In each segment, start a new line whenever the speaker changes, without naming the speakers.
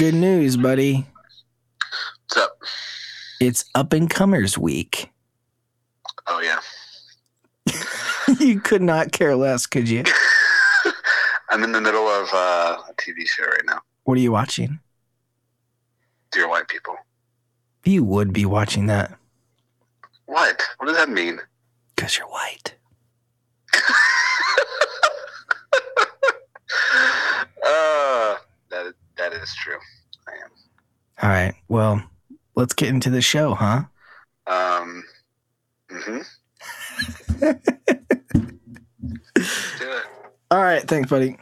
good news, buddy.
What's up?
It's up and comers week.
Oh yeah.
you could not care less, could you?
I'm in the middle of uh, a TV show right now.
What are you watching?
Dear White People.
You would be watching that
What? What does that mean?
because you're white.
uh, that is, that is true. I am.
All right. Well, let's get into the show, huh?
Um. hmm Do it.
All right. Thanks, buddy.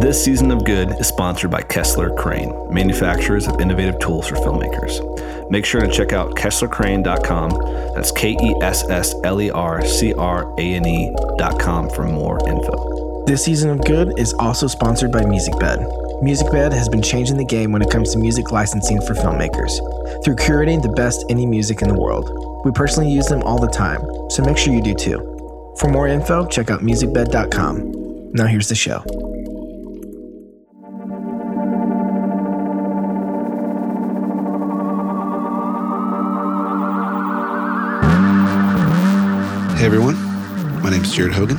This season of Good is sponsored by Kessler Crane, manufacturers of innovative tools for filmmakers. Make sure to check out KesslerCrane.com. That's K E S S L E R C R A N E.com for more info.
This season of Good is also sponsored by MusicBed. MusicBed has been changing the game when it comes to music licensing for filmmakers through curating the best indie music in the world. We personally use them all the time, so make sure you do too. For more info, check out musicbed.com. Now here's the show.
Hey everyone, my name is Jared Hogan,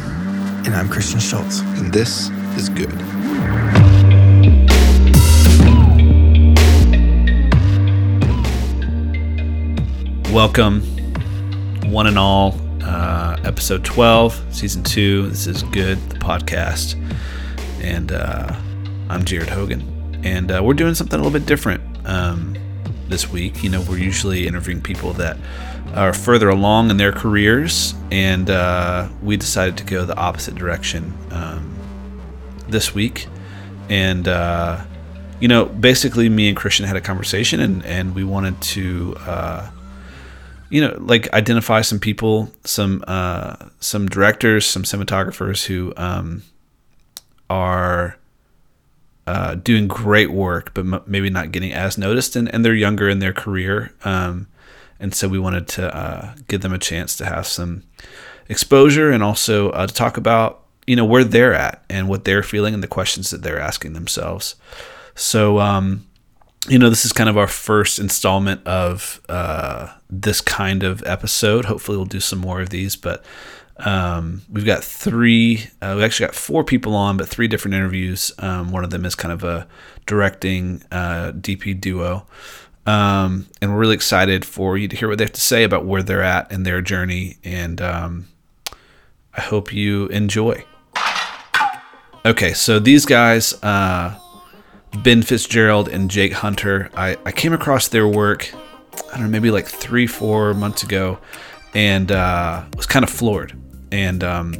And I'm Christian Schultz.
and this is Good.
Welcome, one and all, uh, episode 12, season two. This is Good, the podcast. And uh, I'm Jared Hogan. And uh, we're doing something a little bit different um, this week. You know, we're usually interviewing people that are further along in their careers. And uh, we decided to go the opposite direction um, this week. And, uh, you know, basically, me and Christian had a conversation, and, and we wanted to uh, you know like identify some people some uh some directors some cinematographers who um are uh doing great work but m- maybe not getting as noticed and, and they're younger in their career. Um and so we wanted to uh give them a chance to have some exposure and also uh, to talk about you know where they're at and what they're feeling and the questions that they're asking themselves. So um you know, this is kind of our first installment of uh, this kind of episode. Hopefully, we'll do some more of these, but um, we've got three, uh, we actually got four people on, but three different interviews. Um, one of them is kind of a directing uh, DP duo. Um, and we're really excited for you to hear what they have to say about where they're at in their journey. And um, I hope you enjoy. Okay, so these guys, uh, Ben Fitzgerald and Jake Hunter. I, I came across their work, I don't know, maybe like three, four months ago, and uh, was kind of floored. And um,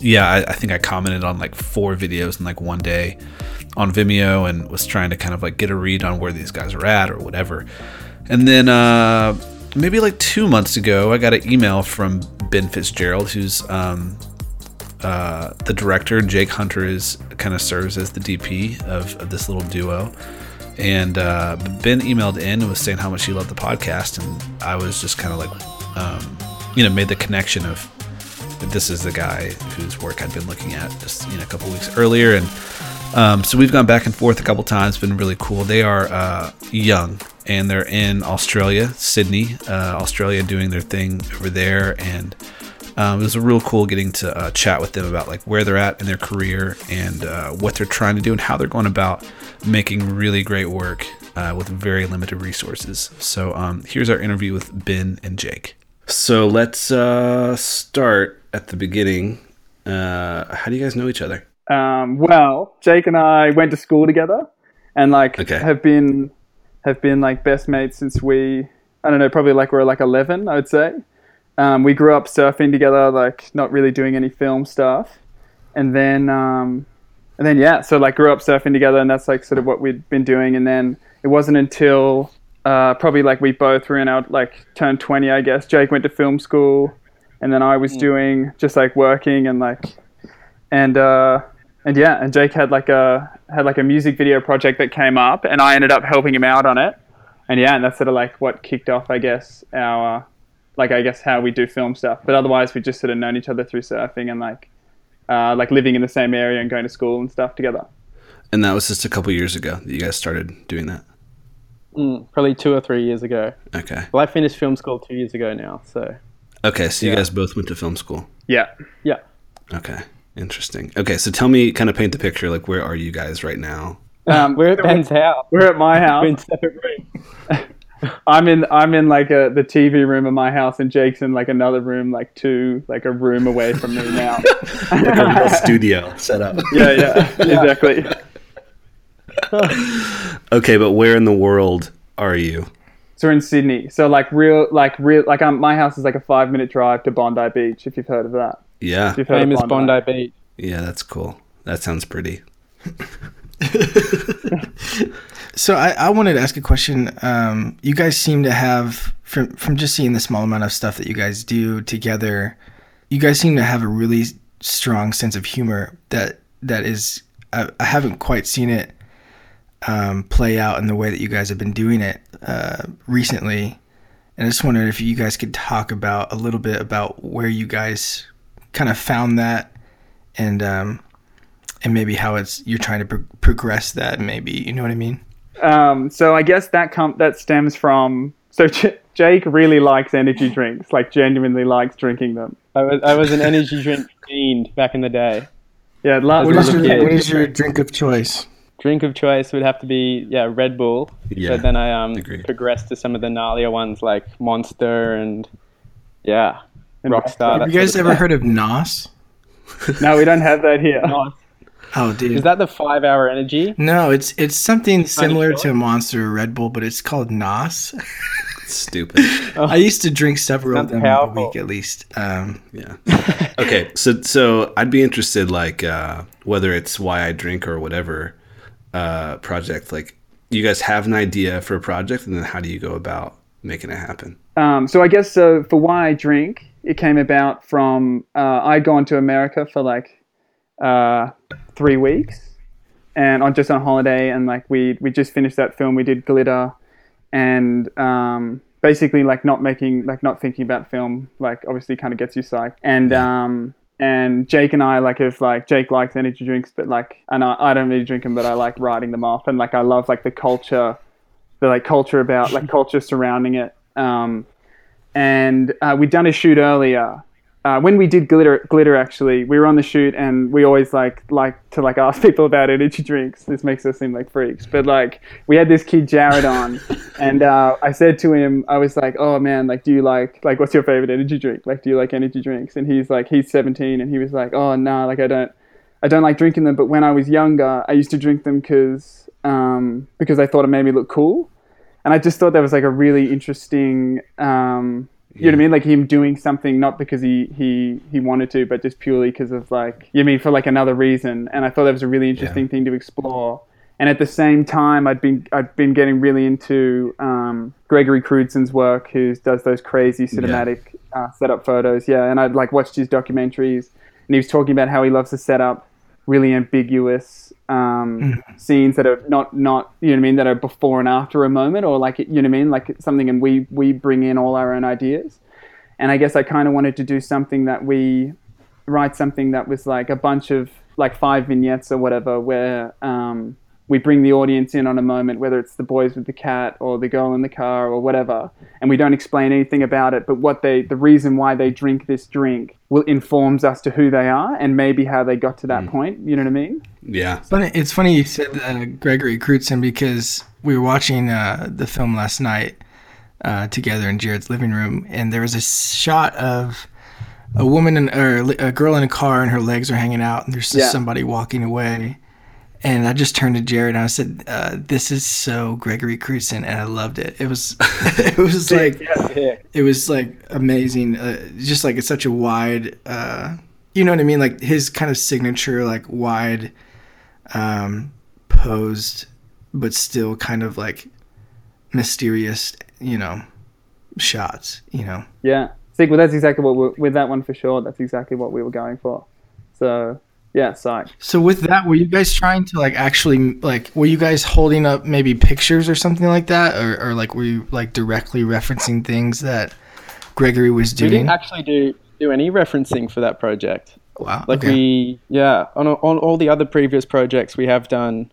yeah, I, I think I commented on like four videos in like one day on Vimeo and was trying to kind of like get a read on where these guys are at or whatever. And then uh, maybe like two months ago, I got an email from Ben Fitzgerald, who's um, uh, the director Jake Hunter is kind of serves as the DP of, of this little duo. And uh, Ben emailed in and was saying how much he loved the podcast, and I was just kind of like, um, you know, made the connection of this is the guy whose work I'd been looking at just you know a couple weeks earlier, and um, so we've gone back and forth a couple times. Been really cool. They are uh, young and they're in Australia, Sydney, uh, Australia, doing their thing over there, and um, it was real cool getting to uh, chat with them about like where they're at in their career and uh, what they're trying to do and how they're going about making really great work uh, with very limited resources. So um, here's our interview with Ben and Jake. So let's uh, start at the beginning. Uh, how do you guys know each other?
Um, well, Jake and I went to school together, and like
Okay.
have been have been like best mates since we I don't know probably like we're like eleven I would say. Um, we grew up surfing together, like not really doing any film stuff, and then um, and then yeah, so like grew up surfing together, and that's like sort of what we'd been doing. And then it wasn't until uh, probably like we both were in our like turned twenty, I guess. Jake went to film school, and then I was doing just like working and like and uh, and yeah, and Jake had like a had like a music video project that came up, and I ended up helping him out on it. And yeah, and that's sort of like what kicked off, I guess, our like I guess how we do film stuff. But otherwise, we just sort of known each other through surfing and like uh, like living in the same area and going to school and stuff together.
And that was just a couple years ago that you guys started doing that.
Mm, probably two or three years ago.
Okay.
Well, I finished film school two years ago now, so
Okay, so you
Yeah.
guys both went to film school.
Yeah.
yeah.
Okay. Interesting. Okay, so tell me kind of paint the picture like where are you guys right now?
Um,
We're at Ben's house.
we're at my house.
We're in separate rooms.
I'm in I'm in like a the TV room of my house, and Jake's in like another room, like two like a room away from me now.
like a Studio set up.
yeah, yeah, exactly.
Okay, but where in the world are you?
So we're in Sydney. So like real, like real, like um, my house is like a five minute drive to Bondi Beach. If you've heard of that,
Yeah.
if you've heard
Famous
of
Bondi Beach.
Yeah, that's cool. That sounds pretty.
So I, I wanted to ask a question. Um, you guys seem to have, from from just seeing the small amount of stuff that you guys do together, you guys seem to have a really strong sense of humor that that is. I, I haven't quite seen it um, play out in the way that you guys have been doing it uh, recently, and I just wondered if you guys could talk about a little bit about where you guys kind of found that, and um, and maybe how it's you're trying to pro- progress that. Maybe you know what I mean.
Um, so I guess that com- that stems from so J- Jake really likes energy drinks, like genuinely likes drinking them.
I was, I was an energy drink fiend back in the day.
Yeah, last,
What is,
Another
your, what is your drink of choice?
Drink of choice would have to be yeah Red Bull.
Yeah,
But then I um
agreed.
progressed to some of the gnarlier ones like Monster and yeah
And
Rockstar.
Have you guys ever heard of Nos?
no, we don't have that here.
Oh, dude.
Is that the five hour energy?
no, it's it's something similar to a Monster or Red Bull, but it's called Nos.
Stupid.
I used to drink several of them
powerful.
a week at least. Um,
Yeah. Okay, so so I'd be interested, like uh, whether it's why I drink or whatever uh, project. Like, you guys have an idea for a project, and then how do you go about making it happen?
Um, so I guess so for why I drink, it came about from uh, I'd gone to America for like uh, three weeks, and on just on holiday, and like we we just finished that film. We did Glitter, and um, basically like not making like not thinking about film like obviously kind of gets you psyched. And um, and Jake and I like have like Jake likes energy drinks, but like and I, I don't really drink them, but I like writing them off, and like I love like the culture the like culture about like culture surrounding it. Um, and uh, we'd done a shoot earlier. Uh, when we did glitter, glitter actually, we were on the shoot, and we always like like to like ask people about energy drinks. This makes us seem like freaks, but like we had this kid Jared on, and uh, I said to him, I was like, "Oh man, like, do you like like what's your favorite energy drink? Like, do you like energy drinks?" And he's like, he's 17, and he was like, "Oh no, like I don't." I don't like drinking them, but when I was younger, I used to drink them because um, because I thought it made me look cool, and I just thought that was like a really interesting. Um, you know what I mean? Like him doing something not because he he he wanted to, but just purely because of like you know I mean for like another reason. And I thought that was a really interesting thing to explore. And at the same time, I'd been I'd been getting really into um, Gregory Crewdson's work, who does those crazy cinematic uh, setup photos. Yeah, and I'd like watched his documentaries, and he was talking about how he loves to set up really ambiguous um, scenes that are not not you know what I mean that are before and after a moment or like you know what I mean like something and we we bring in all our own ideas. And I guess I kind of wanted to do something that we write something that was like a bunch of like five vignettes or whatever where um, we bring the audience in on a moment whether it's the boys with the cat or the girl in the car or whatever and we don't explain anything about it but what they the reason why they drink this drink will informs us to who they are and maybe how they got to that point you know what I mean
Yeah.
Funny, it's funny you said uh, Gregory Crewdson because we were watching uh, the film last night uh, together in Jared's living room, and there was a shot of a woman in, or a girl in a car, and her legs are hanging out, and there's just
Yeah.
somebody walking away. And I just turned to Jared and I said, uh, "This is so Gregory Crewdson," and I loved it. It was, it was like, it was like amazing. Uh, just like it's such a wide, uh, you know what I mean? Like his kind of signature, like wide, um, posed, but still kind of like mysterious, you know, shots. You know,
Yeah. See, well, that's exactly what we're, with that one for sure. That's exactly what we were going for. So, yeah, psych.
So with that, were you guys trying to like actually like were you guys holding up maybe pictures or something like that, or, or like were you like directly referencing things that Gregory was doing?
We didn't actually do do any referencing for that project.
wow.
Like
okay.
we, yeah, on on all the other previous projects we have done,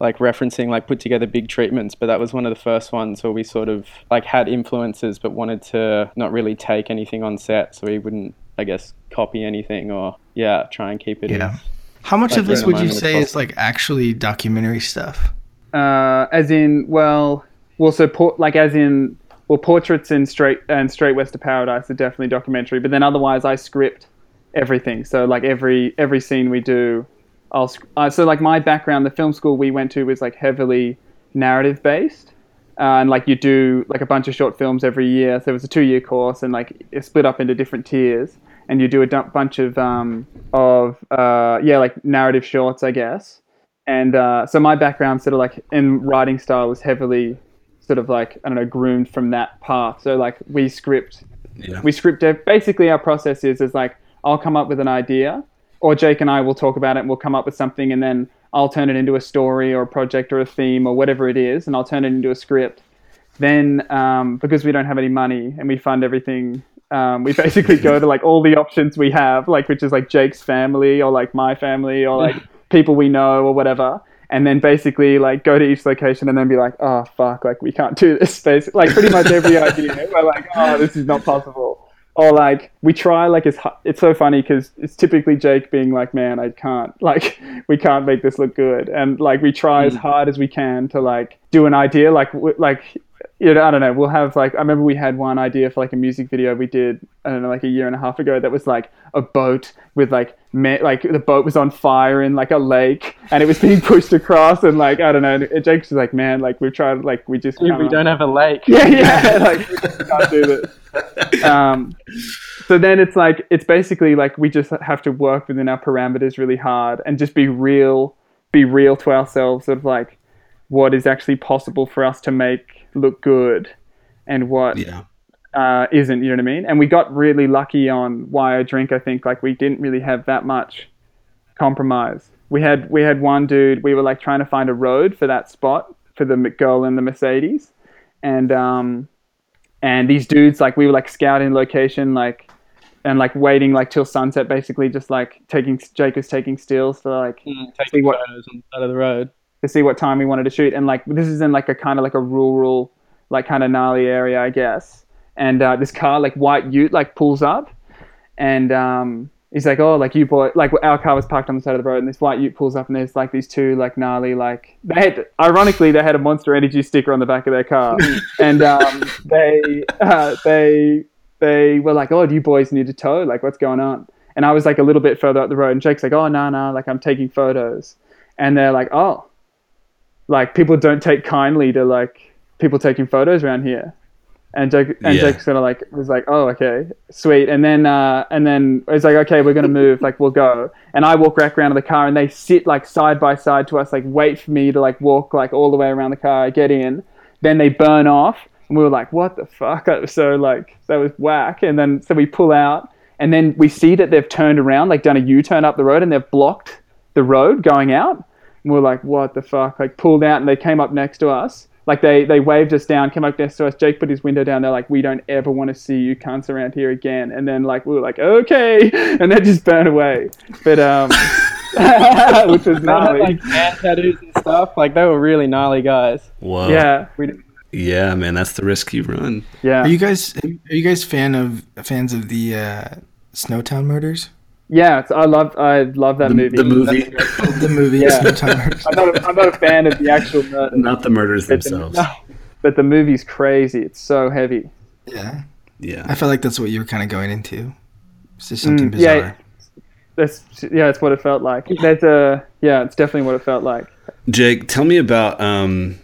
like referencing like put together big treatments, but that was one of the first ones where we sort of like had influences but wanted to not really take anything on set, so we wouldn't, I guess, copy anything or yeah, try and keep it.
Yeah.
as-
How much
Like,
of this would you say is like actually documentary stuff?
Uh, as in, well, well, so por- like as in, well, portraits and straight and straight west of paradise are definitely documentary. But then otherwise, I script everything. So like every every scene we do, I'll sc- uh, so like my background, the film school we went to was like heavily narrative based. Uh, and like you do like a bunch of short films every year. So it was a two-year course, and like it's split up into different tiers. And you do a bunch of um, of uh, yeah, like narrative shorts, I guess and uh, so my background sort of like in writing style was heavily sort of like I don't know groomed from that path. So like we script,
Yeah.
we script basically our process is is like I'll come up with an idea, or Jake and I will talk about it and we'll come up with something, and then I'll turn it into a story or a project or a theme or whatever it is, and I'll turn it into a script. Then um, because we don't have any money and we fund everything. Um, we basically go to like all the options we have, like which is like Jake's family or like my family or like people we know or whatever and then basically like go to each location and then be like oh fuck like we can't do this space like pretty much every idea we're like oh this is not possible or like we try like it's it's so funny because it's typically Jake being like man I can't like we can't make this look good and like we try as hmm. hard as we can to like do an idea like w- like you know, I don't know. We'll have like I remember we had one idea for like a music video we did I don't know like a year and a half ago that was like a boat with like me- like the boat was on fire in like a lake and it was being pushed across and like I don't know. Jake's just like man like we've tried like we just
we don't have a lake.
yeah yeah like we just can't do this. Um, so then it's like it's basically like we just have to work within our parameters really hard and just be real be real to ourselves of like what is actually possible for us to make look good and what
Yeah.
uh, isn't. You know what I mean? And we got really lucky on why I drink. I think like we didn't really have that much compromise. We had we had one dude. We were like trying to find a road for that spot for the girl in the Mercedes, and um, and these dudes like we were like scouting location like. And like waiting like till sunset, basically just like taking Jake was taking stills to like
Mm,
See what-
photos on the side of the road.
to see what time we wanted to shoot. And like this is in like a kind of like a rural, like kind of gnarly area, I guess. And uh, this car, like white Ute, like pulls up, and um, he's like, "Oh, like you boy, like our car was parked on the side of the road, and this white Ute pulls up, and there's like these two like gnarly, like they had, ironically, they had a Monster Energy sticker on the back of their car, and um, they uh, they they were like, "Oh, do you boys need a tow? Like, what's going on?" And I was like a little bit further up the road, and Jake's like, "Oh, no, no, like I'm taking photos," and they're like, "Oh." like people don't take kindly to like people taking photos around here. And Jake and
Yeah.
Jake's kind of like was like, oh okay, sweet. And then uh, and then it's like, okay, we're gonna move, like we'll go. And I walk back around to the car, and they sit like side by side to us, like wait for me to like walk like all the way around the car. I get in, then they burn off, and we were like, what the fuck? So like that was whack. And then so we pull out, and then we see that they've turned around, like done a U-turn up the road, and they've blocked the road going out. And we're like, what the fuck? Like pulled out and they came up next to us. Like they, they waved us down, came up next to us. Jake put his window down. They're like, we don't ever want to see you cunts around here again. And then like we were like, okay, and they just burned away. But um, which was
They had
gnarly.
like hand tattoos and stuff. Like they were really gnarly guys.
Whoa.
yeah, we,
Yeah, man, that's the risk you run.
yeah,
Are you guys are you guys fan of fans of the uh, Snowtown Murders?
Yeah. It's, I love I love that
The,
movie.
the movie,
The movie
Yeah. I'm not, a, I'm not a fan of the actual murder,
not the murders
But the-
themselves.
but the movie's crazy. It's so heavy.
Yeah,
Yeah.
I felt like that's what you were kind of going into. It's just something
Mm, yeah.
bizarre.
That's yeah, it's what it felt like. There's a yeah, it's definitely what it felt like.
Jake, tell me about um,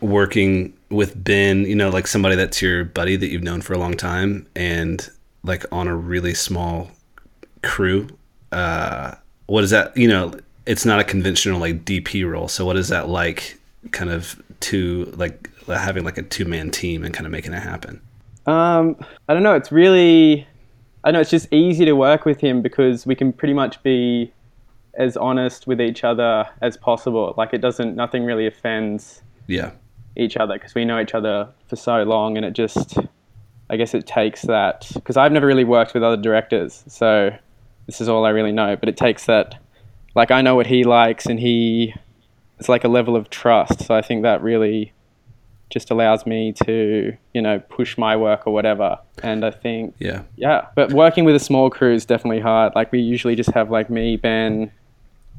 working with Ben. You know, like somebody that's your buddy that you've known for a long time, and like on a really small crew. Uh, what is that? You know, it's not a conventional like DP role. So what is that like? Kind of to like having like a two man team and kind of making it happen.
Um, I don't know. It's really, I know it's just easy to work with him because we can pretty much be as honest with each other as possible. Like it doesn't, nothing really offends
Yeah.
each other because we know each other for so long, and it just, I guess it takes that because I've never really worked with other directors, so this is all I really know. But it takes that, like I know what he likes, and he it's like a level of trust. So I think that really just allows me to you know push my work or whatever. And I think
Yeah.
yeah, but working with a small crew is definitely hard. Like we usually just have like me, Ben,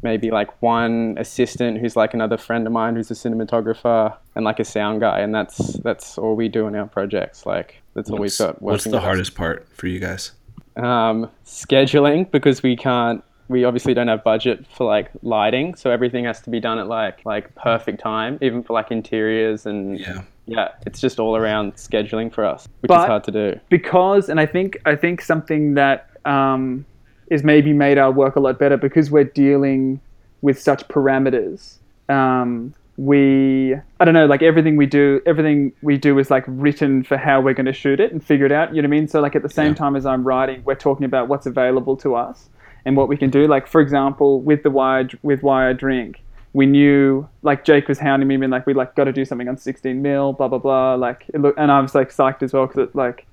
maybe like one assistant who's like another friend of mine who's a cinematographer and like a sound guy, and that's that's all we do in our projects. Like that's all we've
What's,
got.
what's
working
the
with us.
hardest part for you guys?
Um, scheduling because we can't. We obviously don't have budget for like lighting, so everything has to be done at like like perfect time, even for like interiors and
Yeah.
yeah, it's just all around scheduling for us, which
But-
is hard to do.
because and I think I think something that um, is maybe made our work a lot better because we're dealing with such parameters. Um, we I don't know like everything we do everything we do is like written for how we're going to shoot it and figure it out. You know what I mean? So like at the same
Yeah.
time as I'm writing, we're talking about what's available to us and what we can do. Like for example, with the wire with wire drink. We knew, like Jake was hounding me, being like, "We like got to do something on 16 mil, blah blah blah." Like, it look, and I was like psyched as well because it like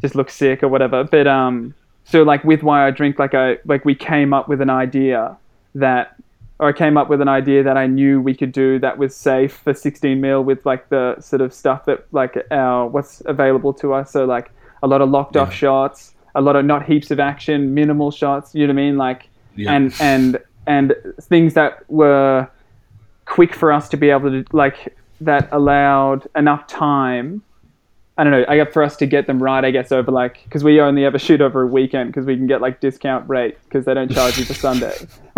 just looks sick or whatever. But um, so like with why I drink, like I like we came up with an idea that, or I came up with an idea that I knew we could do that was safe for 16 mil with like the sort of stuff that like our what's available to us. So like a lot of locked off shots, a lot of not heaps of action, minimal shots. You know what I mean? Like
Yeah.
and and and things that were quick for us to be able to like that allowed enough time I don't know. I got for us to get them right. I guess over like because we only ever shoot over a weekend because we can get like discount rate because they don't charge you for Sunday.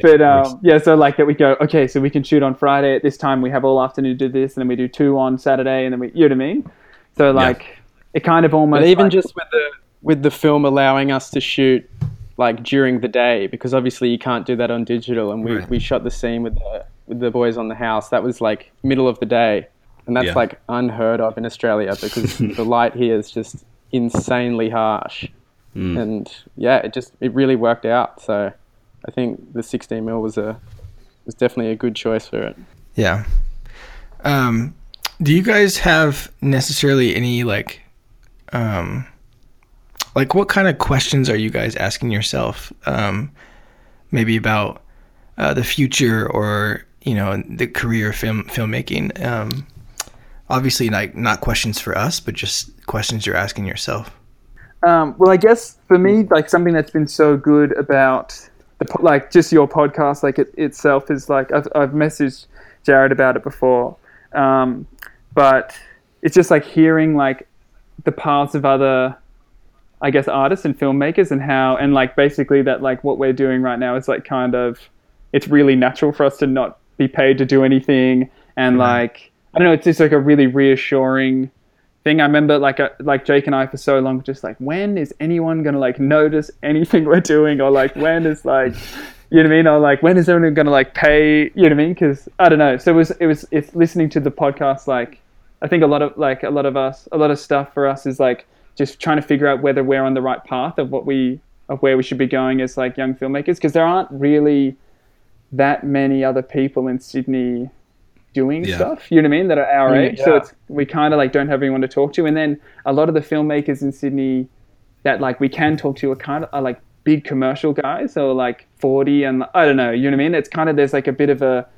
but um, yeah, so like that we go okay, so we can shoot on Friday at this time. We have all afternoon to do this, and then we do two on Saturday, and then we you know what I mean. So like it kind of almost
But even
like-
just with the with the film allowing us to shoot like during the day, because obviously you can't do that on digital, and we,
Right.
we shot the scene with the with the boys on the house. That was like middle of the day, and that's
Yeah.
like unheard of in Australia because the light here is just insanely harsh.
Mm.
And yeah, it just it really worked out. So I think the 16 mil was a was definitely a good choice for it.
Yeah. Um, do you guys have necessarily any like, um, like what kind of questions are you guys asking yourself? Um, maybe about uh, the future or you know the career of film filmmaking. Um, obviously, like not questions for us, but just questions you're asking yourself.
Um, well, I guess for me, like something that's been so good about the po- like just your podcast, like it itself is like I've I've messaged Jared about it before, um, but it's just like hearing like the paths of other, I guess, artists and filmmakers and how and like basically that like what we're doing right now is like kind of it's really natural for us to not be paid to do anything and like I don't know, it's just like a really reassuring thing. I remember like uh, like Jake and I for so long just like when is anyone gonna like notice anything we're doing? Or like when is like you know what I mean? Or like when is anyone gonna like pay? You know what I mean? Because I don't know. So it was it was it's listening to the podcast like I think a lot of like a lot of us a lot of stuff for us is like just trying to figure out whether we're on the right path of what we of where we should be going as like young filmmakers. Because there aren't really that many other people in Sydney doing
Yeah.
stuff. You know what I mean? That are our
Mm,
age. So it's we kind of like don't have anyone to talk to. And then a lot of the filmmakers in Sydney that like we can talk to are kind of are like big commercial guys or like 40 and I don't know. You know what I mean? It's kind of there's like a bit of a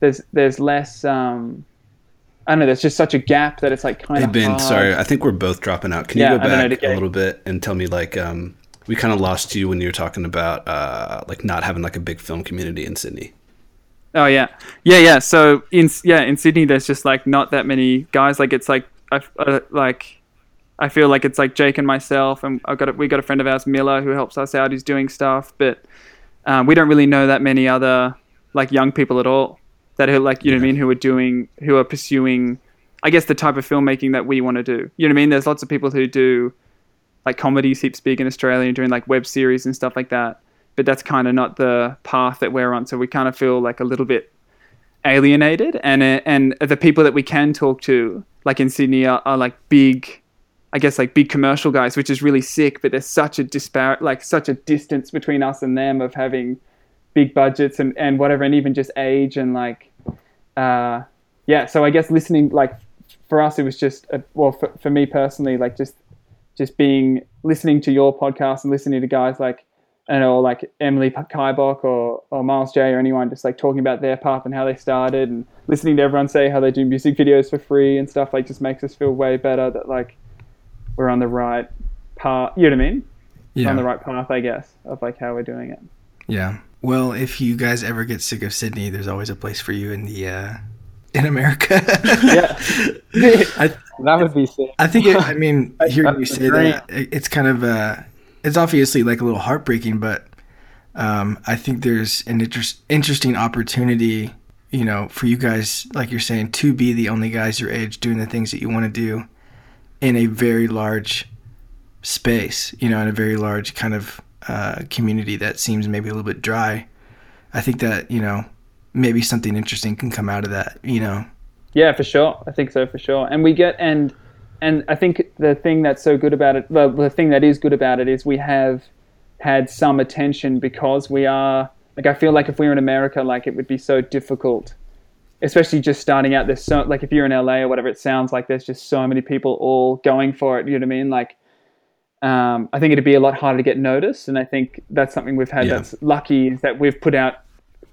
there's there's less. um I don't know. There's just such a gap that it's like kind
Hey
of
Ben,
hard.
sorry, I think we're both dropping out. Can
Yeah,
you go
I don't know,
back a little bit and tell me like um, we kind of lost you when you were talking about uh, like not having like a big film community in Sydney.
Oh yeah, yeah, yeah. So in yeah in Sydney, there's just like not that many guys. Like it's like I uh, like I feel like it's like Jake and myself, and I've got a, we got a friend of ours, Miller, who helps us out. He's doing stuff, but um, we don't really know that many other like young people at all that are like you know what I mean, who are doing who are pursuing, I guess the type of filmmaking that we want to do. You know what I mean? There's lots of people who do like comedies heaps big in Australia and doing like web series and stuff like that. But that's kind of not the path that we're on. So we kind of feel like a little bit alienated. And uh, and the people that we can talk to, like in Sydney, are, are like big, I guess like big commercial guys, which is really sick. But there's such a disparate, like such a distance between us and them of having big budgets and and whatever, and even just age and like, uh, yeah. So I guess listening, like for us, it was just a, well for, for me personally, like just just being listening to your podcast and listening to guys like and or like Emily Kai Bock or, or Miles Jay or anyone just like talking about their path and how they started and listening to everyone say how they do music videos for free and stuff like just makes us feel way better that like we're on the right path. You know what I mean?
Yeah.
On the right path, I guess, of like how we're doing it.
Yeah. Well, if you guys ever get sick of Sydney, there's always a place for you in the uh, in America.
Yeah.
I,
That would be sick.
I think. It, I mean, hearing you say
great.
that, it- it's kind of uh, it's obviously like a little heartbreaking, but um, I think there's an interest, interesting opportunity, you know, for you guys, like you're saying, to be the only guys your age doing the things that you want to do in a very large space, you know, in a very large kind of uh, community that seems maybe a little bit dry. I think that you know maybe something interesting can come out of that, you know.
Yeah, for sure. I think so for sure. And we get and and I think the thing that's so good about it, well, the thing that is good about it is we have had some attention because we are like I feel like if we were in America, like it would be so difficult, especially just starting out. There's so like if you're in LA or whatever, it sounds like there's just so many people all going for it. You know what I mean? Like. Um, I think it'd be a lot harder to get noticed, and I think that's something we've had
Yeah.
that's lucky is that we've put out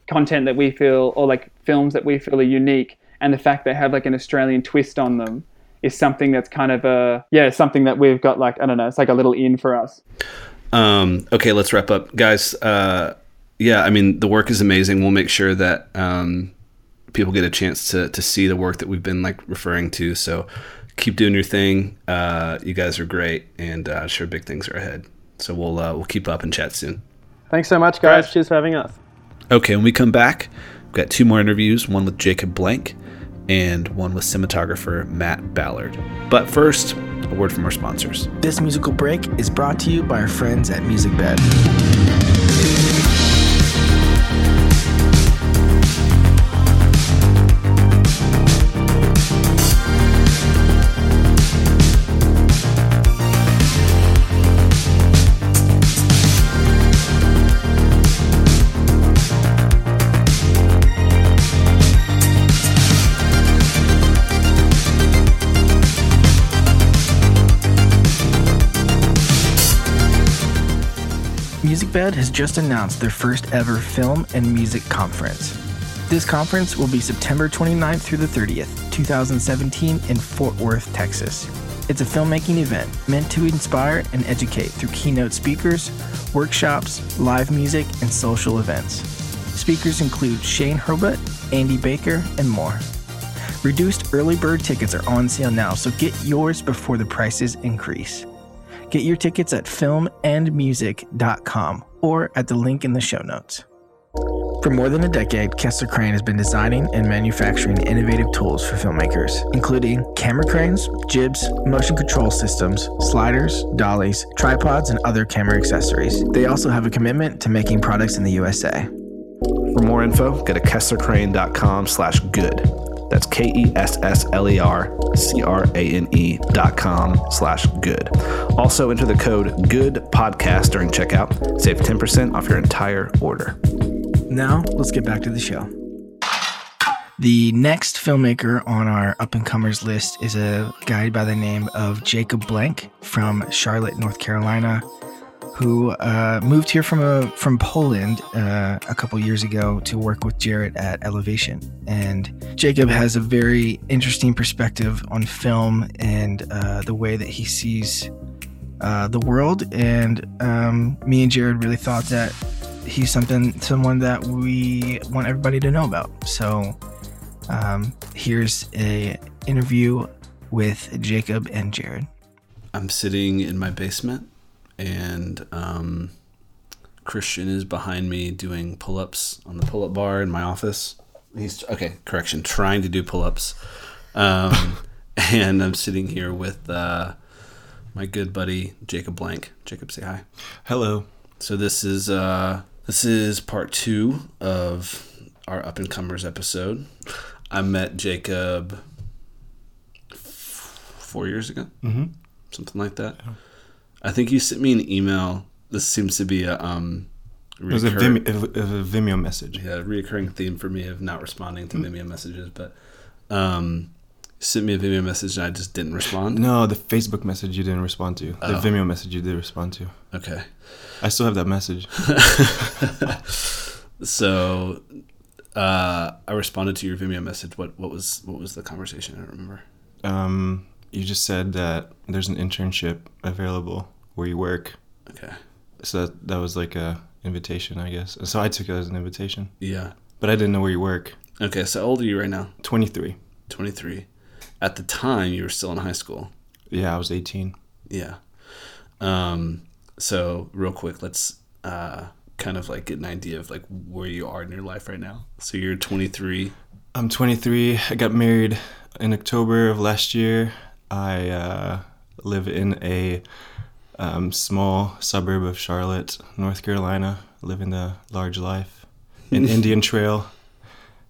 content that we feel or like films that we feel are unique and the fact they have like an Australian twist on them is something that's kind of a yeah something that we've got like I don't know it's like a little in for us
Um, okay, let's wrap up, guys. Uh, yeah, I mean the work is amazing. We'll make sure that um, people get a chance to to see the work that we've been like referring to. So keep doing your thing. Uh, you guys are great, and uh, sure big things are ahead. So we'll uh, we'll keep up and chat soon.
Thanks so much, guys. Cheers for having us.
Okay, when we come back, we've got two more interviews one with Jakub Blank and one with cinematographer Matt Ballard. But first, a word from our sponsors.
This musical break is brought to you by our friends at Music Bed. MusicBed has just announced their first ever film and music conference. This conference will be September 29th through the 30th, 2017, in Fort Worth, Texas. It's a filmmaking event meant to inspire and educate through keynote speakers, workshops, live music, and social events. Speakers include Shane Hurlbut, Andy Baker, and more. Reduced early bird tickets are on sale now, so get yours before the prices increase. Get your tickets at filmandmusic.com or at the link in the show notes. For more than a decade, Kessler Crane has been designing and manufacturing innovative tools for filmmakers, including camera cranes, jibs, motion control systems, sliders, dollies, tripods, and other camera accessories. They also have a commitment to making products in the USA.
For more info, go to kesslercrane.com slash good. That's E K-E-S-S-L-E-R-C-R-A-N-E E dot com slash good. Also enter the code GOOD podcast during checkout. Save 10% off your entire order.
Now, let's get back to the show. The next filmmaker on our up and comers list is a guy by the name of Jakub Blank from Charlotte, North Carolina, who uh, moved here from a, from Poland uh, a couple years ago to work with Jared at Elevation. And Jakub has a very interesting perspective on film and uh, the way that he sees uh, the world. And um, me and Jared really thought that he's something someone that we want everybody to know about. So um, here's a interview with Jakub and Jared.
I'm sitting in my basement, and um, Christian is behind me doing pull ups on the pull up bar in my office. He's okay, correction, trying to do pull ups. Um, and I'm sitting here with uh, my good buddy Jakub Blank. Jakub, say hi.
Hello.
So this is uh, this is part two of our up and comers episode. I met Jakub f- four years ago,
Mm-hmm.
something like that. I think you sent me an email. This seems to be a um,
It was a, Vimeo, it was a Vimeo message.
yeah, reoccurring theme for me of not responding to Vimeo messages. But um, Sent me a Vimeo message and I just didn't respond.
No, the Facebook message you didn't respond to. The
Oh.
Vimeo message you did respond to.
Okay.
I still have that message.
So, uh, I responded to your Vimeo message. What what was what was the conversation? I don't remember.
Um, you just said that there's an internship available where you work.
Okay.
So that, that was like a invitation, I guess. So I took it as an invitation,
Yeah.
but I didn't know where you work.
Okay. So, how old are you right now?
23.
Twenty three. At the time, you were still in high school.
Yeah, I was 18.
Yeah. Um. So, real quick, let's uh kind of like get an idea of like where you are in your life right now. So you're 23.
I'm 23. I got married in October of last year. I uh, live in a um, small suburb of Charlotte, North Carolina. Living the large life in Indian Trail.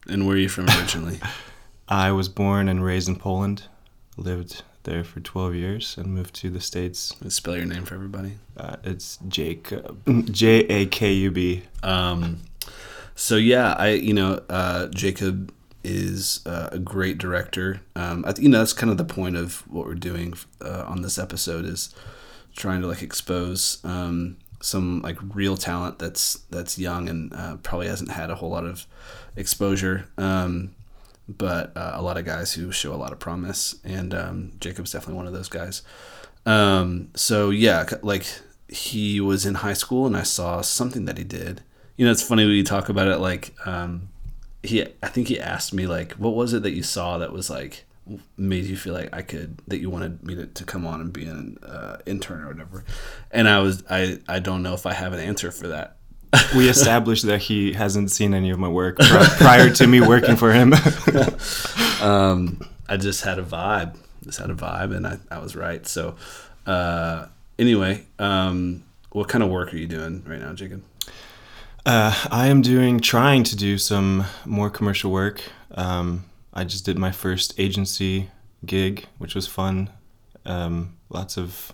And where are you from originally?
I was born and raised in Poland. Lived there for 12 years and moved to the States.
Let's spell your name for everybody.
Uh, it's Jakub. J A K U B.
Um, so yeah, I you know uh, Jakub is uh, a great director. Um, I, th- you know that's kind of the point of what we're doing uh, on this episode is trying to like expose um, some like real talent that's that's young and uh, probably hasn't had a whole lot of exposure. Um, but uh, a lot of guys who show a lot of promise, and um, Jakub's definitely one of those guys. Um, so yeah, like he was in high school, and I saw something that he did. You know, it's funny we talk about it. Like, um, he, I think he asked me like, what was it that you saw that was like made you feel like I could that you wanted me to, to come on and be an uh, intern or whatever. And I was, I, I don't know if I have an answer for that.
We established that he hasn't seen any of my work pri- prior to me working for him.
um, I just had a vibe. Just had a vibe, and I, I was right. So, uh, anyway, um, what kind of work are you doing right now, Jakub?
Uh, I am doing, trying to do some more commercial work. Um, I just did my first agency gig, which was fun. Um, lots of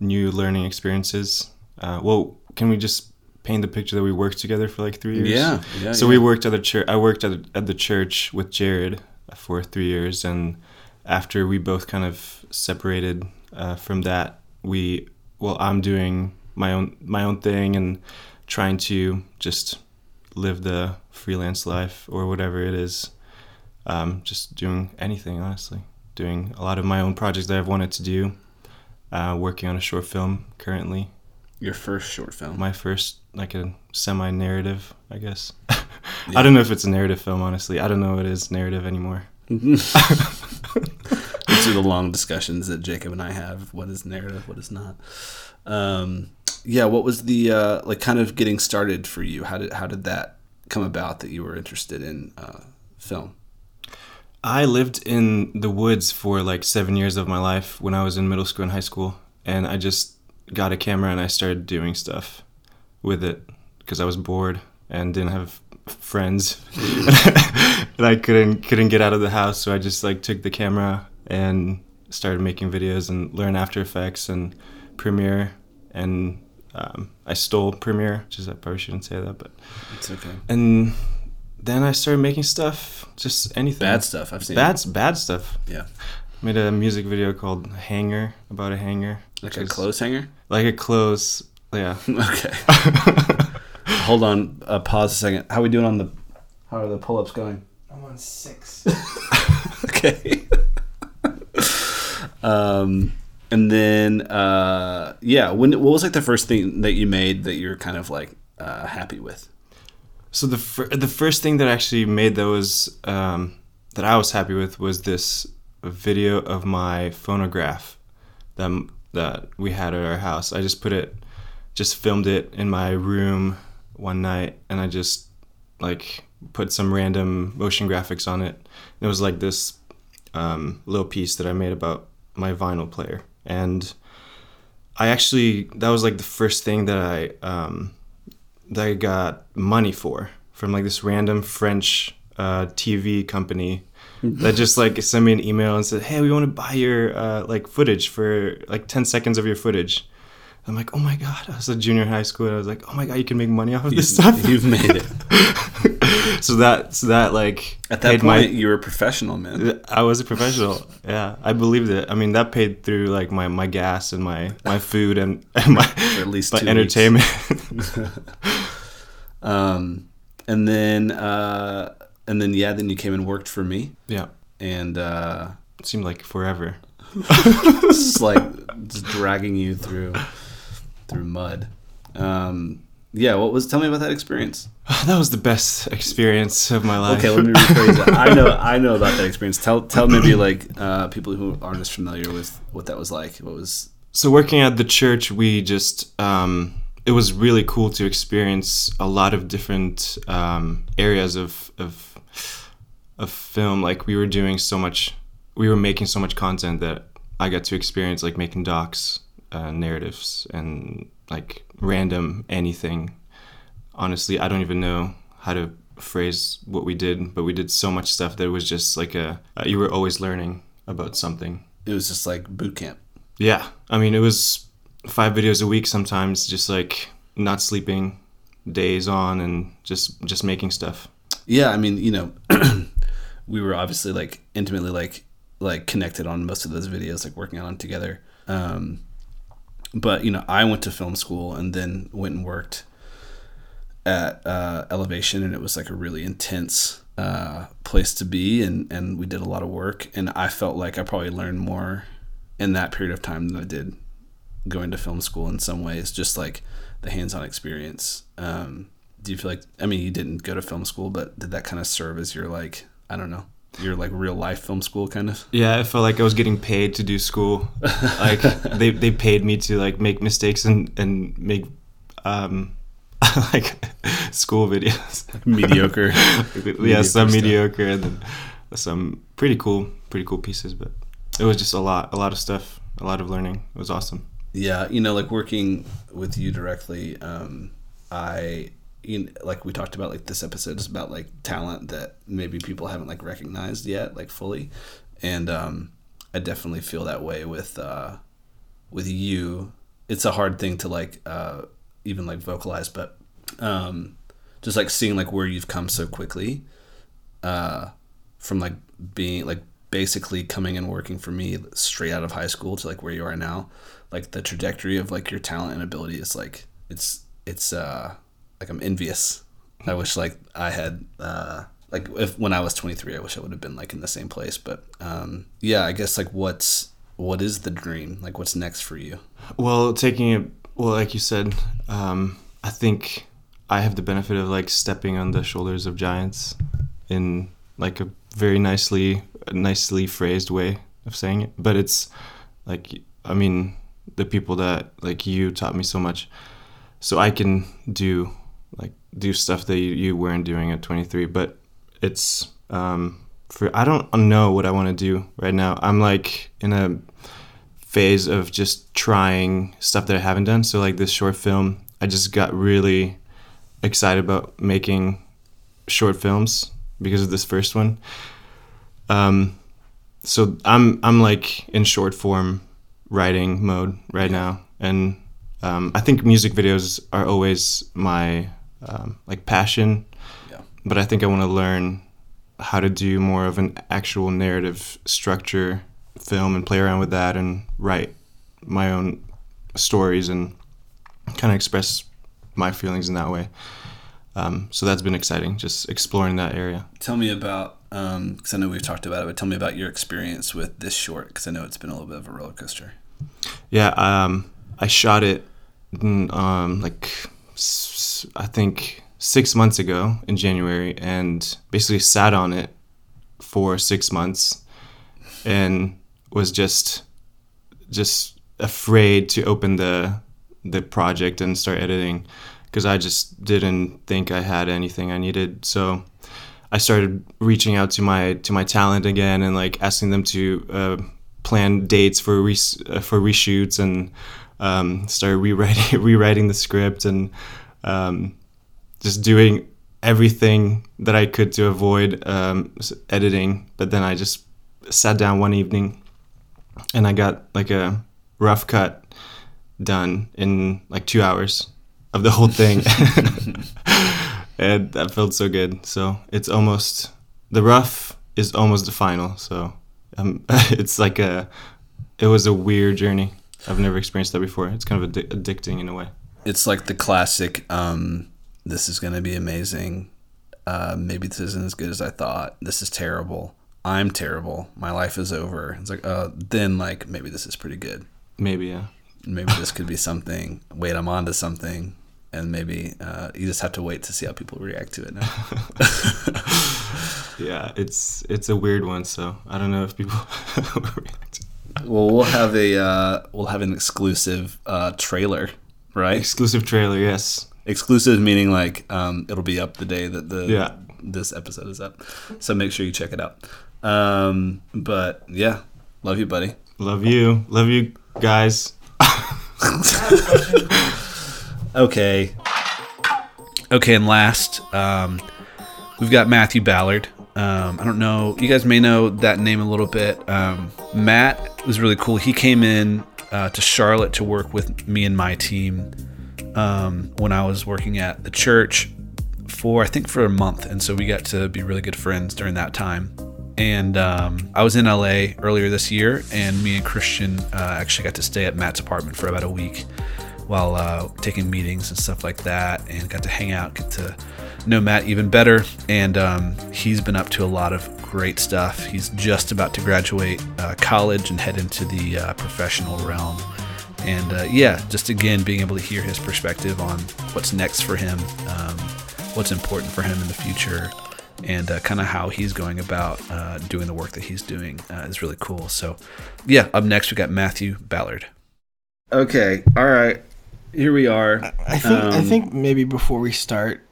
new learning experiences. Uh, well, can we just paint the picture that we worked together for like three years?
Yeah, yeah,
So
yeah.
we worked at the church. I worked at at the church with Jared for three years, and after we both kind of separated uh, from that, we well, I'm doing my own my own thing and trying to just live the freelance life or whatever it is. Um, just doing anything, honestly. Doing a lot of my own projects that I've wanted to do. Uh, working on a short film currently.
Your first short film.
My first, like a semi narrative, I guess. I don't know if it's a narrative film, honestly. I don't know what is narrative anymore.
These are the long discussions that Jakub and I have. What is narrative? What is not? Um, yeah. What was the uh, like kind of getting started for you? How did how did that come about that you were interested in uh, film?
I lived in the woods for like seven years of my life when I was in middle school and high school, and I just got a camera and I started doing stuff with it because I was bored and didn't have friends, and I couldn't couldn't get out of the house. So I just like took the camera and started making videos and learn After Effects and Premiere, and um, I stole Premiere, which is I probably shouldn't say that, but
It's okay.
and then I started making stuff, just anything.
Bad stuff. I've seen
Bad, bad stuff.
Yeah.
Made a music video called "Hanger" about a hanger,
Like a clothes hanger.
like a clothes. Yeah.
Okay. Hold on. Uh, pause a second. How are we doing on the? How are the pull-ups going?
I'm on six.
okay. um, and then uh, yeah, when what was like the first thing that you made that you're kind of like uh, happy with?
So the fir- the first thing that actually made that was um, that I was happy with was this video of my phonograph that that we had at our house. I just put it, just filmed it in my room one night, and I just like put some random motion graphics on it. It was like this um, little piece that I made about my vinyl player, and I actually that was like the first thing that I um, that I got money for from like this random French uh, TV company that just like sent me an email and said, "Hey, we want to buy your uh, like footage for like ten seconds of your footage." I'm like, oh my god, I was a junior high school, and I was like, oh my god, you can make money off of this stuff.
You've made it.
so that so that like
At that point,
my-
you were a professional, man.
I was a professional. Yeah, I believed it. I mean, that paid through like my, my gas and my, my food and, and my
at least
my
two
entertainment.
Um, and then, uh, and then, yeah, then you came and worked for me,
yeah,
and uh,
it seemed like forever.
it's like just dragging you through through mud. Um, yeah, what was? Tell me about that experience.
That was the best experience of my life.
Okay, let me rephrase that. I know, I know about that experience. Tell, tell maybe like uh, people who aren't as familiar with what that was like. What was?
so working at the church we just um, it was really cool to experience a lot of different um, areas of, of of film like we were doing so much we were making so much content that i got to experience like making docs uh, narratives and like random anything honestly i don't even know how to phrase what we did but we did so much stuff that it was just like a uh, you were always learning about something
It was just like boot camp.
yeah, I mean, it was five videos a week sometimes, just like not sleeping days on and just just making stuff.
Yeah, I mean, you know, we were obviously like intimately like like connected on most of those videos, like working on them together. Um, but you know, I went to film school and then went and worked at uh, Elevation, and it was like a really intense uh, place to be, and and we did a lot of work, and I felt like I probably learned more in that period of time than I did going to film school in some ways, just like the hands-on experience. Um, do you feel like I mean you didn't go to film school, but did that kind of serve as your like I don't know your like real life film school kind of?
Yeah, I felt like I was getting paid to do school. Like they, they paid me to like make mistakes and and make um like school videos.
Mediocre.
yeah, some
stuff.
mediocre and then some pretty cool pretty cool pieces, but it was just a lot a lot of stuff, a lot of learning. It was awesome.
Yeah, you know, like working with you directly, um, I, you know, like we talked about, like this episode is about like talent that maybe people haven't like recognized yet, like fully, and um, I definitely feel that way with uh, with you. It's a hard thing to like uh, even like vocalize, but um, just like seeing like where you've come so quickly, uh, from like being like basically coming and working for me straight out of high school to like where you are now like the trajectory of like your talent and ability is like it's it's uh like i'm envious i wish like i had uh like if when i was 23 i wish i would have been like in the same place but um yeah i guess like what's what is the dream like what's next for you
Well, taking it, well, like you said, um, I think I have the benefit of like stepping on the shoulders of giants in like a very nicely, nicely phrased way of saying it. But it's like, I mean, the people that like you taught me so much, so I can do like do stuff that you, you weren't doing at 23. But it's um, for I don't know what I want to do right now. I'm like in a phase of just trying stuff that I haven't done. So like this short film, I just got really excited about making short films because of this first one. Um, so I'm I'm like in short form writing mode right now, and um, I think music videos are always my um, like passion.
Yeah.
But I think I want to learn how to do more of an actual narrative structure film and play around with that and write my own stories and kind of express my feelings in that way. Um, so that's been exciting, just exploring that area.
tell me about um because i know we've talked about it but tell me about your experience with this short because i know it's been a little bit of a roller coaster
Yeah, um, I shot it mm, um, like I think six months ago in January, and basically sat on it for six months, and was just just afraid to open the the project and start editing because I just didn't think I had anything I needed. So I started reaching out to my to my talent again and like asking them to uh, plan dates for re- uh, for reshoots and um, started rewriting rewriting the script and um, just doing everything that I could to avoid um, editing. But then I just sat down one evening and I got like a rough cut done in like two hours of the whole thing, and that felt so good. So it's almost the rough is almost the final. So um, it's like a it was a weird journey. I've never experienced that before. It's kind of addi- addicting in a way.
It's like the classic. Um, this is going to be amazing. Uh, maybe this isn't as good as I thought. This is terrible. I'm terrible. My life is over. It's like, uh, then like maybe this is pretty good.
Maybe yeah.
Maybe this could be something. Wait, I'm on to something. And maybe uh, you just have to wait to see how people react to it now.
Yeah, it's it's a weird one. So I don't know if people will react.
well, we'll have a uh, we'll have an exclusive uh, trailer, right?
Exclusive trailer, yes.
Exclusive meaning like um, it'll be up the day that the
Yeah.
this episode is up. So make sure you check it out. Um, but yeah, love you, buddy.
Love you, love you guys.
Okay. Okay, and last, um, we've got Matthew Ballard. Um, I don't know. You guys may know that name a little bit. Um, Matt was really cool. He came in uh, to Charlotte to work with me and my team um, when I was working at the church for I think for a month, and so we got to be really good friends during that time. And um, I was in LA earlier this year, and me and Christian uh, actually got to stay at Matt's apartment for about a week while uh, taking meetings and stuff like that, and got to hang out, get to know Matt even better. And um, he's been up to a lot of great stuff. He's just about to graduate uh, college and head into the uh, professional realm. And uh, yeah, just again being able to hear his perspective on what's next for him, um, what's important for him in the future, and uh, kind of how he's going about uh, doing the work that he's doing uh, is really cool. So, yeah, up next we got Matthew Ballard. Okay, all right, here we are.
I think I
Um,
think maybe before we start,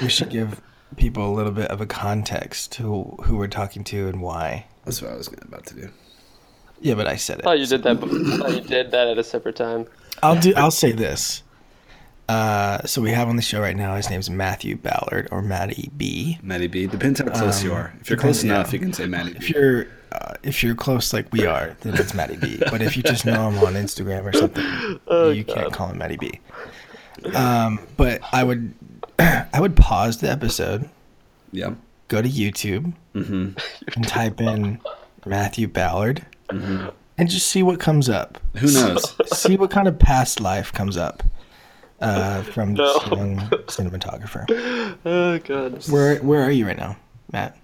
we should give people a little bit of a context to who we're talking to and why.
That's what I was about to do.
Yeah, but I said it.
I thought you did that. bef- I thought you did that at a separate time.
I'll do. I'll say this. Uh, so we have on the show right now. His name's Matthew Ballard or Matty B.
Matty B. Depends how close you
Um,
are. If you're
depends-
close enough,
yeah.
you can say Matty
If
B.
you're uh, if you're close like we are, then it's Matty B. But if you just know him on Instagram or something, you can't call him Matty B. Um, but I would I would pause the episode,
Yeah.
go to YouTube,
Mm-hmm.
and type in Matthew Ballard, mm-hmm. and just see what comes up.
Who knows?
See what kind of past life comes up uh, from this young cinematographer.
Oh god.
Where where are you right now, Matt?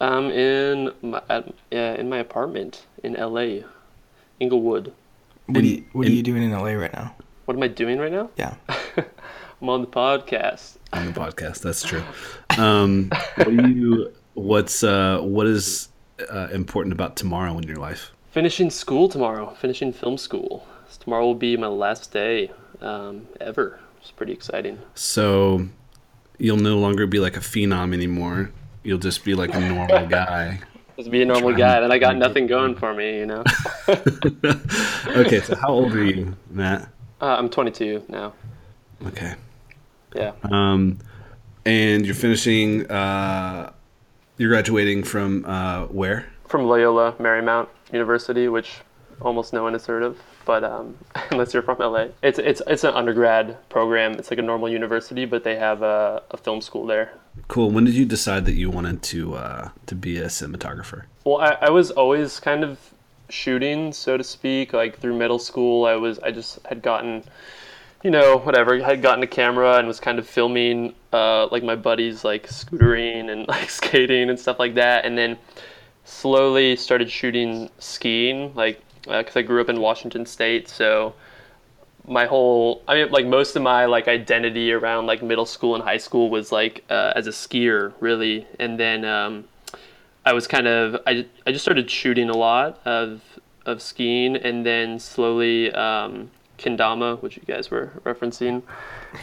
I'm in my at, yeah, in my apartment in LA, Inglewood.
What, are, you, what are you doing in LA right now?
What am I doing right now?
Yeah.
I'm on the podcast.
on the podcast. That's true. Um, what do you? What's uh, what is uh, important about tomorrow in your life?
Finishing school tomorrow. Finishing film school. Tomorrow will be my last day um, ever. It's pretty exciting.
So you'll no longer be like a phenom anymore. You'll just be like a normal guy.
Just be a normal guy. Then I got nothing going for me, you know.
okay, so how old are you, Matt?
Uh, I'm 22 now.
Okay.
Yeah.
Um, and you're finishing. Uh, you're graduating from uh, where?
From Loyola Marymount University, which almost no one has heard of, but um, unless you're from LA, it's it's it's an undergrad program. It's like a normal university, but they have a, a film school there.
Cool. When did you decide that you wanted to uh, to be a cinematographer?
Well, I, I was always kind of shooting, so to speak. Like through middle school, I was I just had gotten, you know, whatever. I had gotten a camera and was kind of filming, uh, like my buddies, like scootering and like skating and stuff like that. And then slowly started shooting skiing, like because I grew up in Washington State, so my whole i mean like most of my like identity around like middle school and high school was like uh, as a skier really and then um, i was kind of I, I just started shooting a lot of of skiing and then slowly um, kendama which you guys were referencing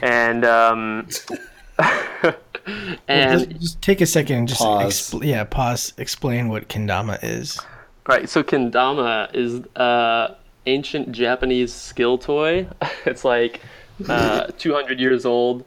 and um, and
just, just take a second and just
Pause.
expl- yeah, pause. Explain what kendama is.
Right, so kendama is uh, ancient Japanese skill toy. it's like uh, 200 years old,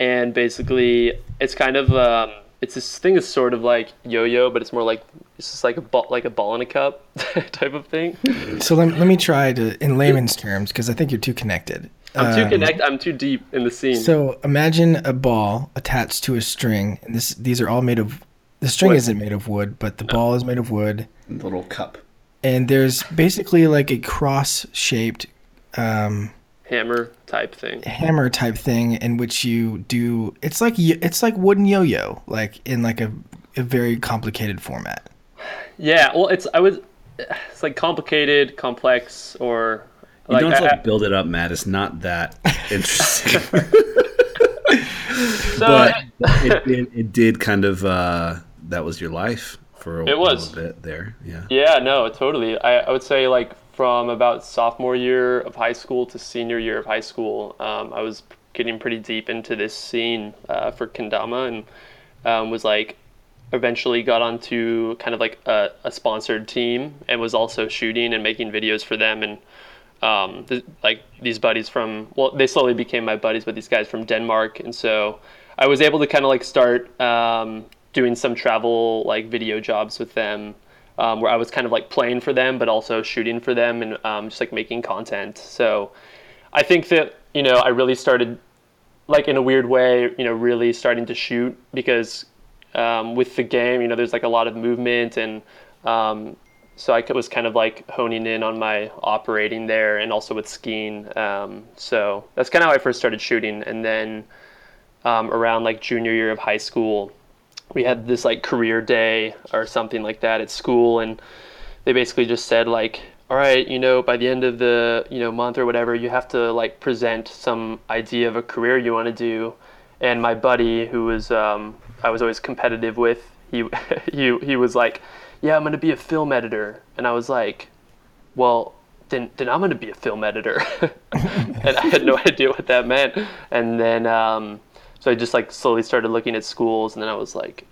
and basically it's kind of um, it's this thing is sort of like yo-yo, but it's more like it's just like a ball, like a ball in a cup type of thing.
So let, let me try to, in layman's terms, because I think you're too connected.
I'm too
Um,
connect. I'm too deep in the scene.
So imagine a ball attached to a string. And this these are all made of the string
Wood.
isn't made of wood, but the ball is made of wood.
The little cup.
And there's basically like a cross shaped um,
Hammer type thing.
hammer type thing in which you do it's like it's like wooden yo-yo like in like a, a very complicated format.
Yeah. Well, it's I was. It's like complicated, complex, or
You
like
don't
I-
have
I-
build it up, Matt. It's not that interesting.
so
but it, it, it did kind of. Uh, that was your life for a
It was.
little bit there. Yeah.
Yeah, no, totally. I, I would say like from about sophomore year of high school to senior year of high school, um, I was getting pretty deep into this scene uh, for kendama and um, was like eventually got onto kind of like a, a sponsored team and was also shooting and making videos for them. And um, th- like these buddies from well they slowly became my buddies but these guys from denmark. And so i was able to kind of like start um, doing some travel like video jobs with them um, where i was kind of like playing for them but also shooting for them and um, just like making content so i think that you know i really started like in a weird way you know really starting to shoot because um, with the game you know there's like a lot of movement and um, so I was kind of like honing in on my operating there and also with skiing. Um, so that's kind of how I first started shooting. And then um, around like junior year of high school, we had this like career day or something like that at school. And they basically just said like, all right, you know, by the end of the, you know, month or whatever, you have to like present some idea of a career you want to do. And my buddy, who was, um, I was always competitive with, he, he, he was like, yeah, I'm going to be a film editor. And I was like, well, then, then I'm going to be a film editor. and I had no idea what that meant. And then, um, so I just like slowly started looking at schools and then I was like,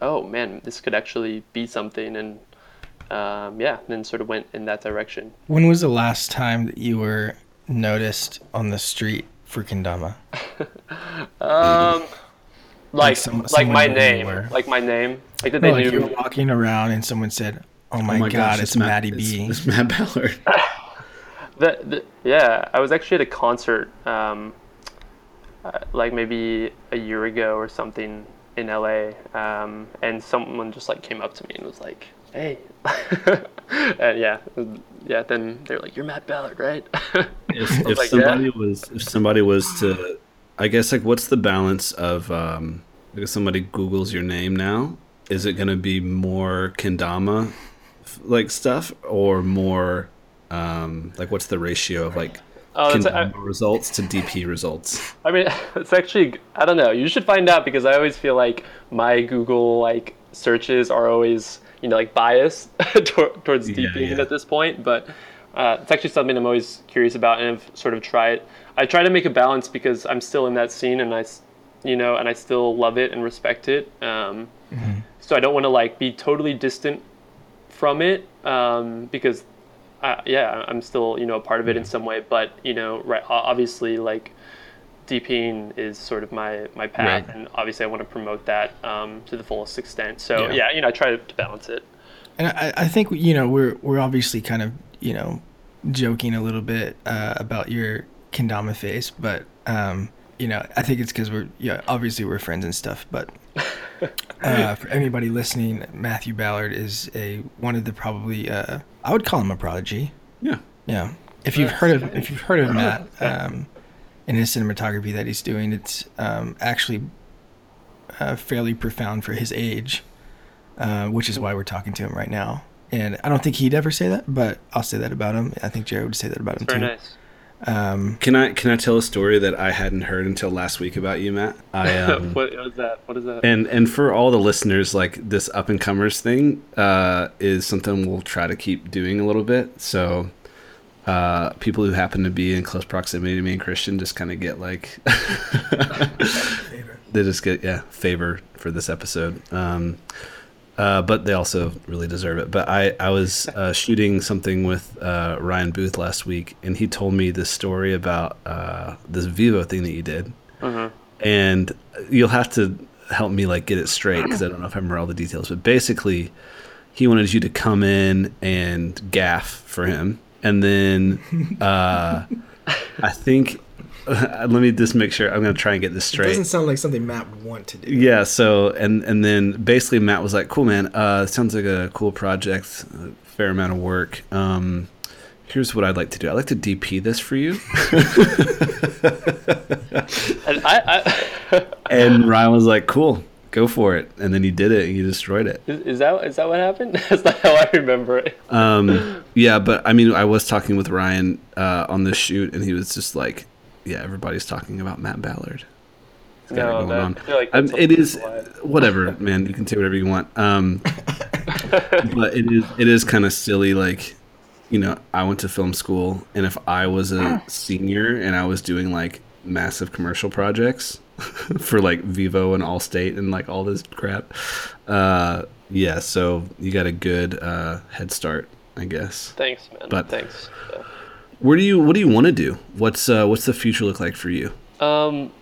oh man, this could actually be something. And, um, yeah, then sort of went in that direction.
When was the last time that you were noticed on the street for kendama?
Um, like,
some-
like, my name,
where-
like my name, like that
No,
they
like
knew.
you were walking around and someone said, "Oh my, God, it's, Matty B."
It's, it's Matt Ballard.
The, the, yeah, I was actually at a concert, um, uh, like maybe a year ago or something in LA, um, and someone just like came up to me and was like, "Hey," and yeah, yeah. Then they're like, "You're Matt Ballard, right?"
if, if
like,
somebody
"Yeah."
was if somebody was to i guess like what's the balance of um like if somebody googles your name now is it going to be more kendama like stuff or more um like what's the ratio of like
Oh,
kendama results to dp results
I mean, it's actually I don't know. You should find out because I always feel like my Google like searches are always you know like biased towards
Yeah,
DPing
yeah.
at this point. But uh, it's actually something I'm always curious about and I've sort of tried. I try to make a balance because I'm still in that scene and I, you know, and I still love it and respect it. Um, So I don't want to like be totally distant from it um, because uh, yeah, I'm still you know a part of it in some way. But you know, right, obviously like DPing is sort of my my path,
Right.
and obviously I want to promote that um, to the fullest extent. So
Yeah.
yeah. you know, I try to balance it.
And I, I think you know we're we're obviously kind of you know joking a little bit uh, about your kendama face, but um, you know I think it's because we're yeah obviously we're friends and stuff. But uh, for anybody listening, Matthew Ballard is a one of the probably uh, I would call him a prodigy.
yeah
Yeah. If you've heard of if you've heard of Matt um, and his cinematography that he's doing, it's um, actually uh, fairly profound for his age, uh, which is why we're talking to him right now. And I don't think he'd ever say that, but I'll say that about him. I think Jared would say that about him
Very
too.
nice.
Um,
can i can i tell a story that i hadn't heard until last week about you matt i um,
what was that? What is that?
and and for all the listeners like this up and comers thing uh, is something we'll try to keep doing a little bit so uh, people who happen to be in close proximity to me and christian just kind of get like they just get yeah favor for this episode um, uh, but they also really deserve it. But I, I was uh, shooting something with uh, Ryan Booth last week, and he told me this story about uh, this Vivo thing that you did.
Mhm.
And you'll have to help me like get it straight because I don't know if I remember all the details. But basically, he wanted you to come in and gaff for him, and then uh, I think. let me just make sure. I'm gonna try and get this straight.
It doesn't sound like something Matt would want to do.
Yeah. So and and then basically Matt was like, "Cool, man. Uh, sounds like a cool project. A fair amount of work. Um, here's what I'd like to do. I'd like to DP this for you."
And I, I
and Ryan was like, "Cool, go for it." And then he did it. and He destroyed it.
is, is that is that what happened? That's not how I remember it.
Um, yeah, but I mean, I was talking with Ryan uh, on this shoot, and he was just like, "Yeah, everybody's talking about Matt Ballard." He's got it going
that,
on.
Like
Um, it is whatever, man. You can say whatever you want. Um, but it is it is kind of silly. Like, you know, I went to film school, and if I was a senior and I was doing like massive commercial projects for like Vivo and Allstate and like all this crap, uh, yeah. So you got a good uh, head start, I guess.
Thanks, man.
But-
Thanks. Yeah.
Where do you what do you want to do? What's uh, what's the future look like for you?
Um,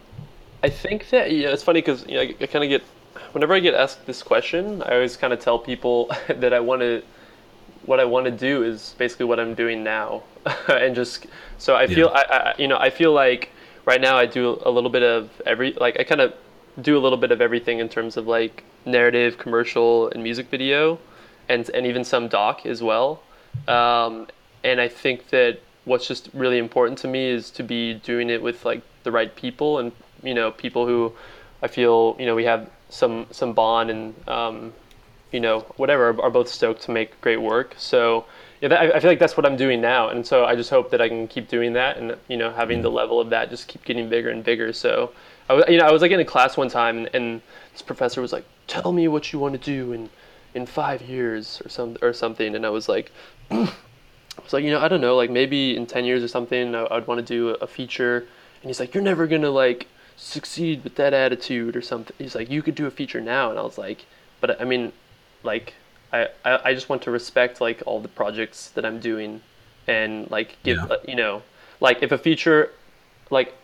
I think that yeah, it's funny because you know, I, I kind of get whenever I get asked this question, I always kind of tell people that I want to what I want to do is basically what I'm doing now, and just so I feel I, I you know I feel like right now I do a little bit of every like I kind of do a little bit of everything in terms of like narrative, commercial, and music video, and and even some doc as well. Um, and I think that what's just really important to me is to be doing it with like the right people and you know people who I feel you know we have some some bond and um, you know whatever are, are both stoked to make great work. So yeah, that, I, I feel like that's what I'm doing now, and so I just hope that I can keep doing that and you know having the level of that just keep getting bigger and bigger. So I was you know I was like in a class one time and, and this professor was like, "Tell me what you want to do in in five years or some or something," and I was like. Was like, you know, I don't know, like maybe in 10 years or something, I, I'd want to do a, a feature. And he's like, you're never going to like succeed with that attitude or something. He's like, you could do a feature now. And I was like, but I mean, like, I, I, I just want to respect like all the projects that I'm doing and like give,
Yeah.
uh, you know, like if a feature, like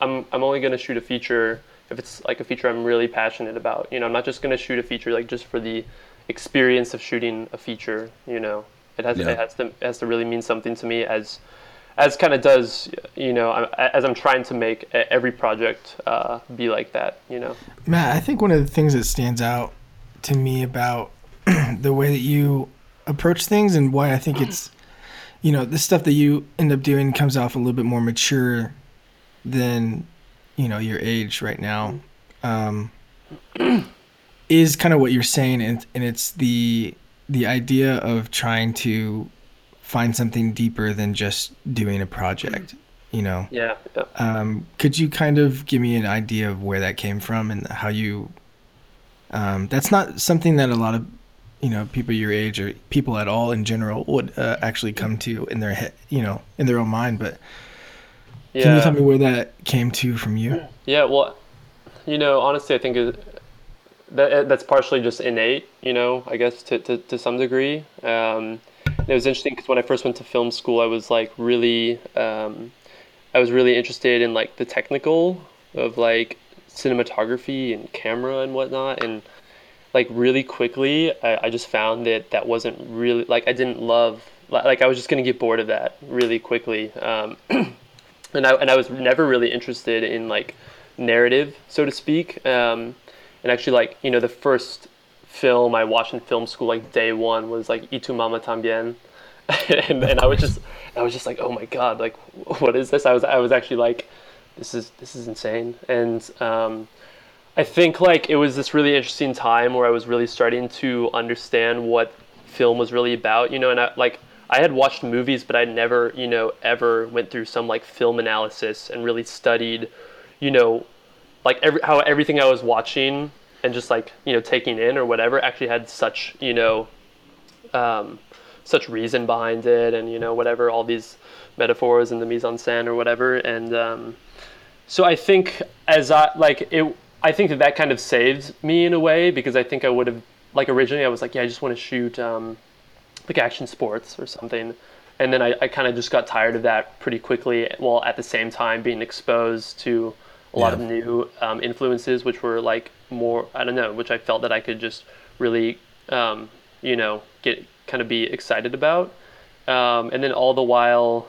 I'm, I'm only going to shoot a feature if it's like a feature I'm really passionate about. You know, I'm not just going to shoot a feature like just for the experience of shooting a feature, you know. It has,
Yeah.
it has to it has to really mean something to me as as kind of does you know as I'm trying to make every project uh, be like that you know
Matt, I think one of the things that stands out to me about the way that you approach things and why I think it's, you know, the stuff that you end up doing comes off a little bit more mature than, you know, your age right now, um, is kind of what you're saying, and and it's the the idea of trying to find something deeper than just doing a project. You know,
yeah, yeah.
um, could you kind of give me an idea of where that came from and how you? Um, that's not something that a lot of, you know, people your age or people at all in general would uh, actually come to in their head, you know, in their own mind. But can you tell me where that came to from you?
Yeah, well, you know, honestly, I think it, that that's partially just innate. You know, I guess to to, to some degree. Um, it was interesting because when I first went to film school, I was like really, um, I was really interested in like the technical of like cinematography and camera and whatnot, and like really quickly, I, I just found that that wasn't really like I didn't love like I was just gonna get bored of that really quickly. Um, and I and I was never really interested in like narrative, so to speak. Um, and actually, like you know, the first film I watched in film school, like day one, was like "Y tu mama tambien," and and I was just I was just like, oh my god, like what is this? I was I was actually like, this is this is insane. And um, I think like it was this really interesting time where I was really starting to understand what film was really about, you know, and I like I had watched movies, but I never, you know, ever went through some like film analysis and really studied, you know, like every how everything I was watching and just like you know taking in or whatever actually had such you know um, such reason behind it and you know whatever all these metaphors and the mise en scène or whatever. And um, so I think as I like it I think that that kind of saved me in a way because I think I would have like originally I was like yeah I just want to shoot um, like action sports or something. And then I, I kind of just got tired of that pretty quickly while at the same time being exposed to a lot
Yeah.
of new um, influences, which were like more I don't know, which I felt that I could just really um, you know get kind of be excited about, um, and then all the while,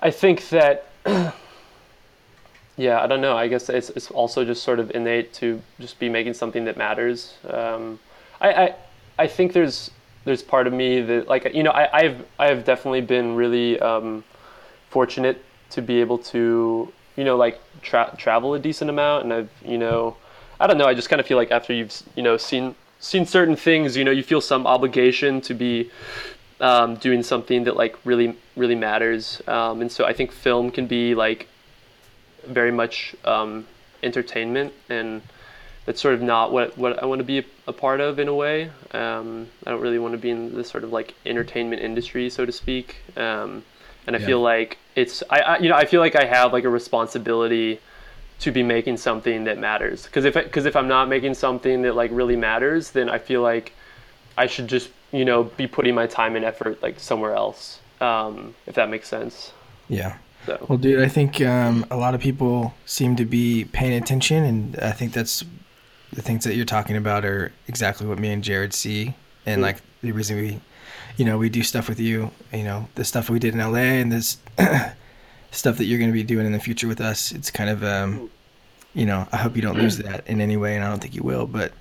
I think that. Yeah, I don't know. I guess it's, it's also just sort of innate to just be making something that matters. Um, I, I I think there's there's part of me that like you know I I've I've definitely been really um, fortunate to be able to you know like tra- travel a decent amount and I've you know I don't know I just kind of feel like after you've you know seen seen certain things you know you feel some obligation to be um, doing something that like really really matters um, and so I think film can be like very much um, entertainment and that's sort of not what, what I want to be a, part of in a way. Um, I don't really want to be in this sort of like entertainment industry, so to speak. Um, and I
Yeah.
feel like it's I, I you know I feel like I have like a responsibility to be making something that matters because if because if I'm not making something that like really matters, then I feel like I should just you know be putting my time and effort like somewhere else. Um, if that makes sense.
Yeah.
So
Well, dude, I think um, a lot of people seem to be paying attention, and I think that's the things that you're talking about are exactly what me and Jared see, and like the reason we, you know, we do stuff with you, you know, the stuff we did in LA, and this stuff that you're going to be doing in the future with us. It's kind of, um, you know, I hope you don't lose that in any way, and I don't think you will. But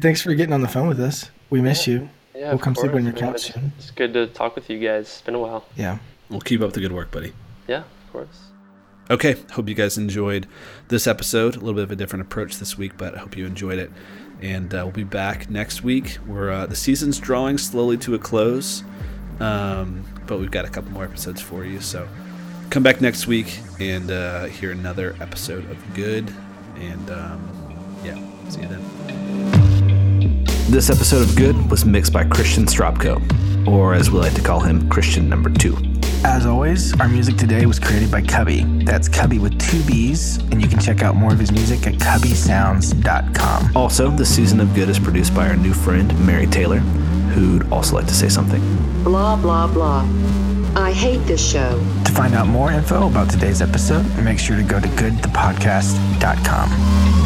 thanks for getting on the phone with us. We miss you.
yeah,
We'll
of
come sleep on
course,
your couch
It's- It's good to talk with you guys. It's been a while.
Yeah.
We'll keep up the good work, buddy.
Yeah, of course.
Okay, hope you guys enjoyed this episode. A little bit of a different approach this week, but I hope you enjoyed it. And uh, we'll be back next week. We're uh, the season's drawing slowly to a close, um, but we've got a couple more episodes for you. So come back next week and uh, hear another episode of Good. And um, yeah, see you then.
This episode of Good was mixed by Christian Stropko, or as we like to call him, Christian number two.
As always, our music today was created by Cubby. That's Cubby with two B's, and you can check out more of his music at cubbysounds.com.
Also, the season of Good is produced by our new friend, Mary Taylor, who'd also like to say something.
Blah, blah, blah. I hate this show.
To find out more info about today's episode, make sure to go to goodthepodcast.com.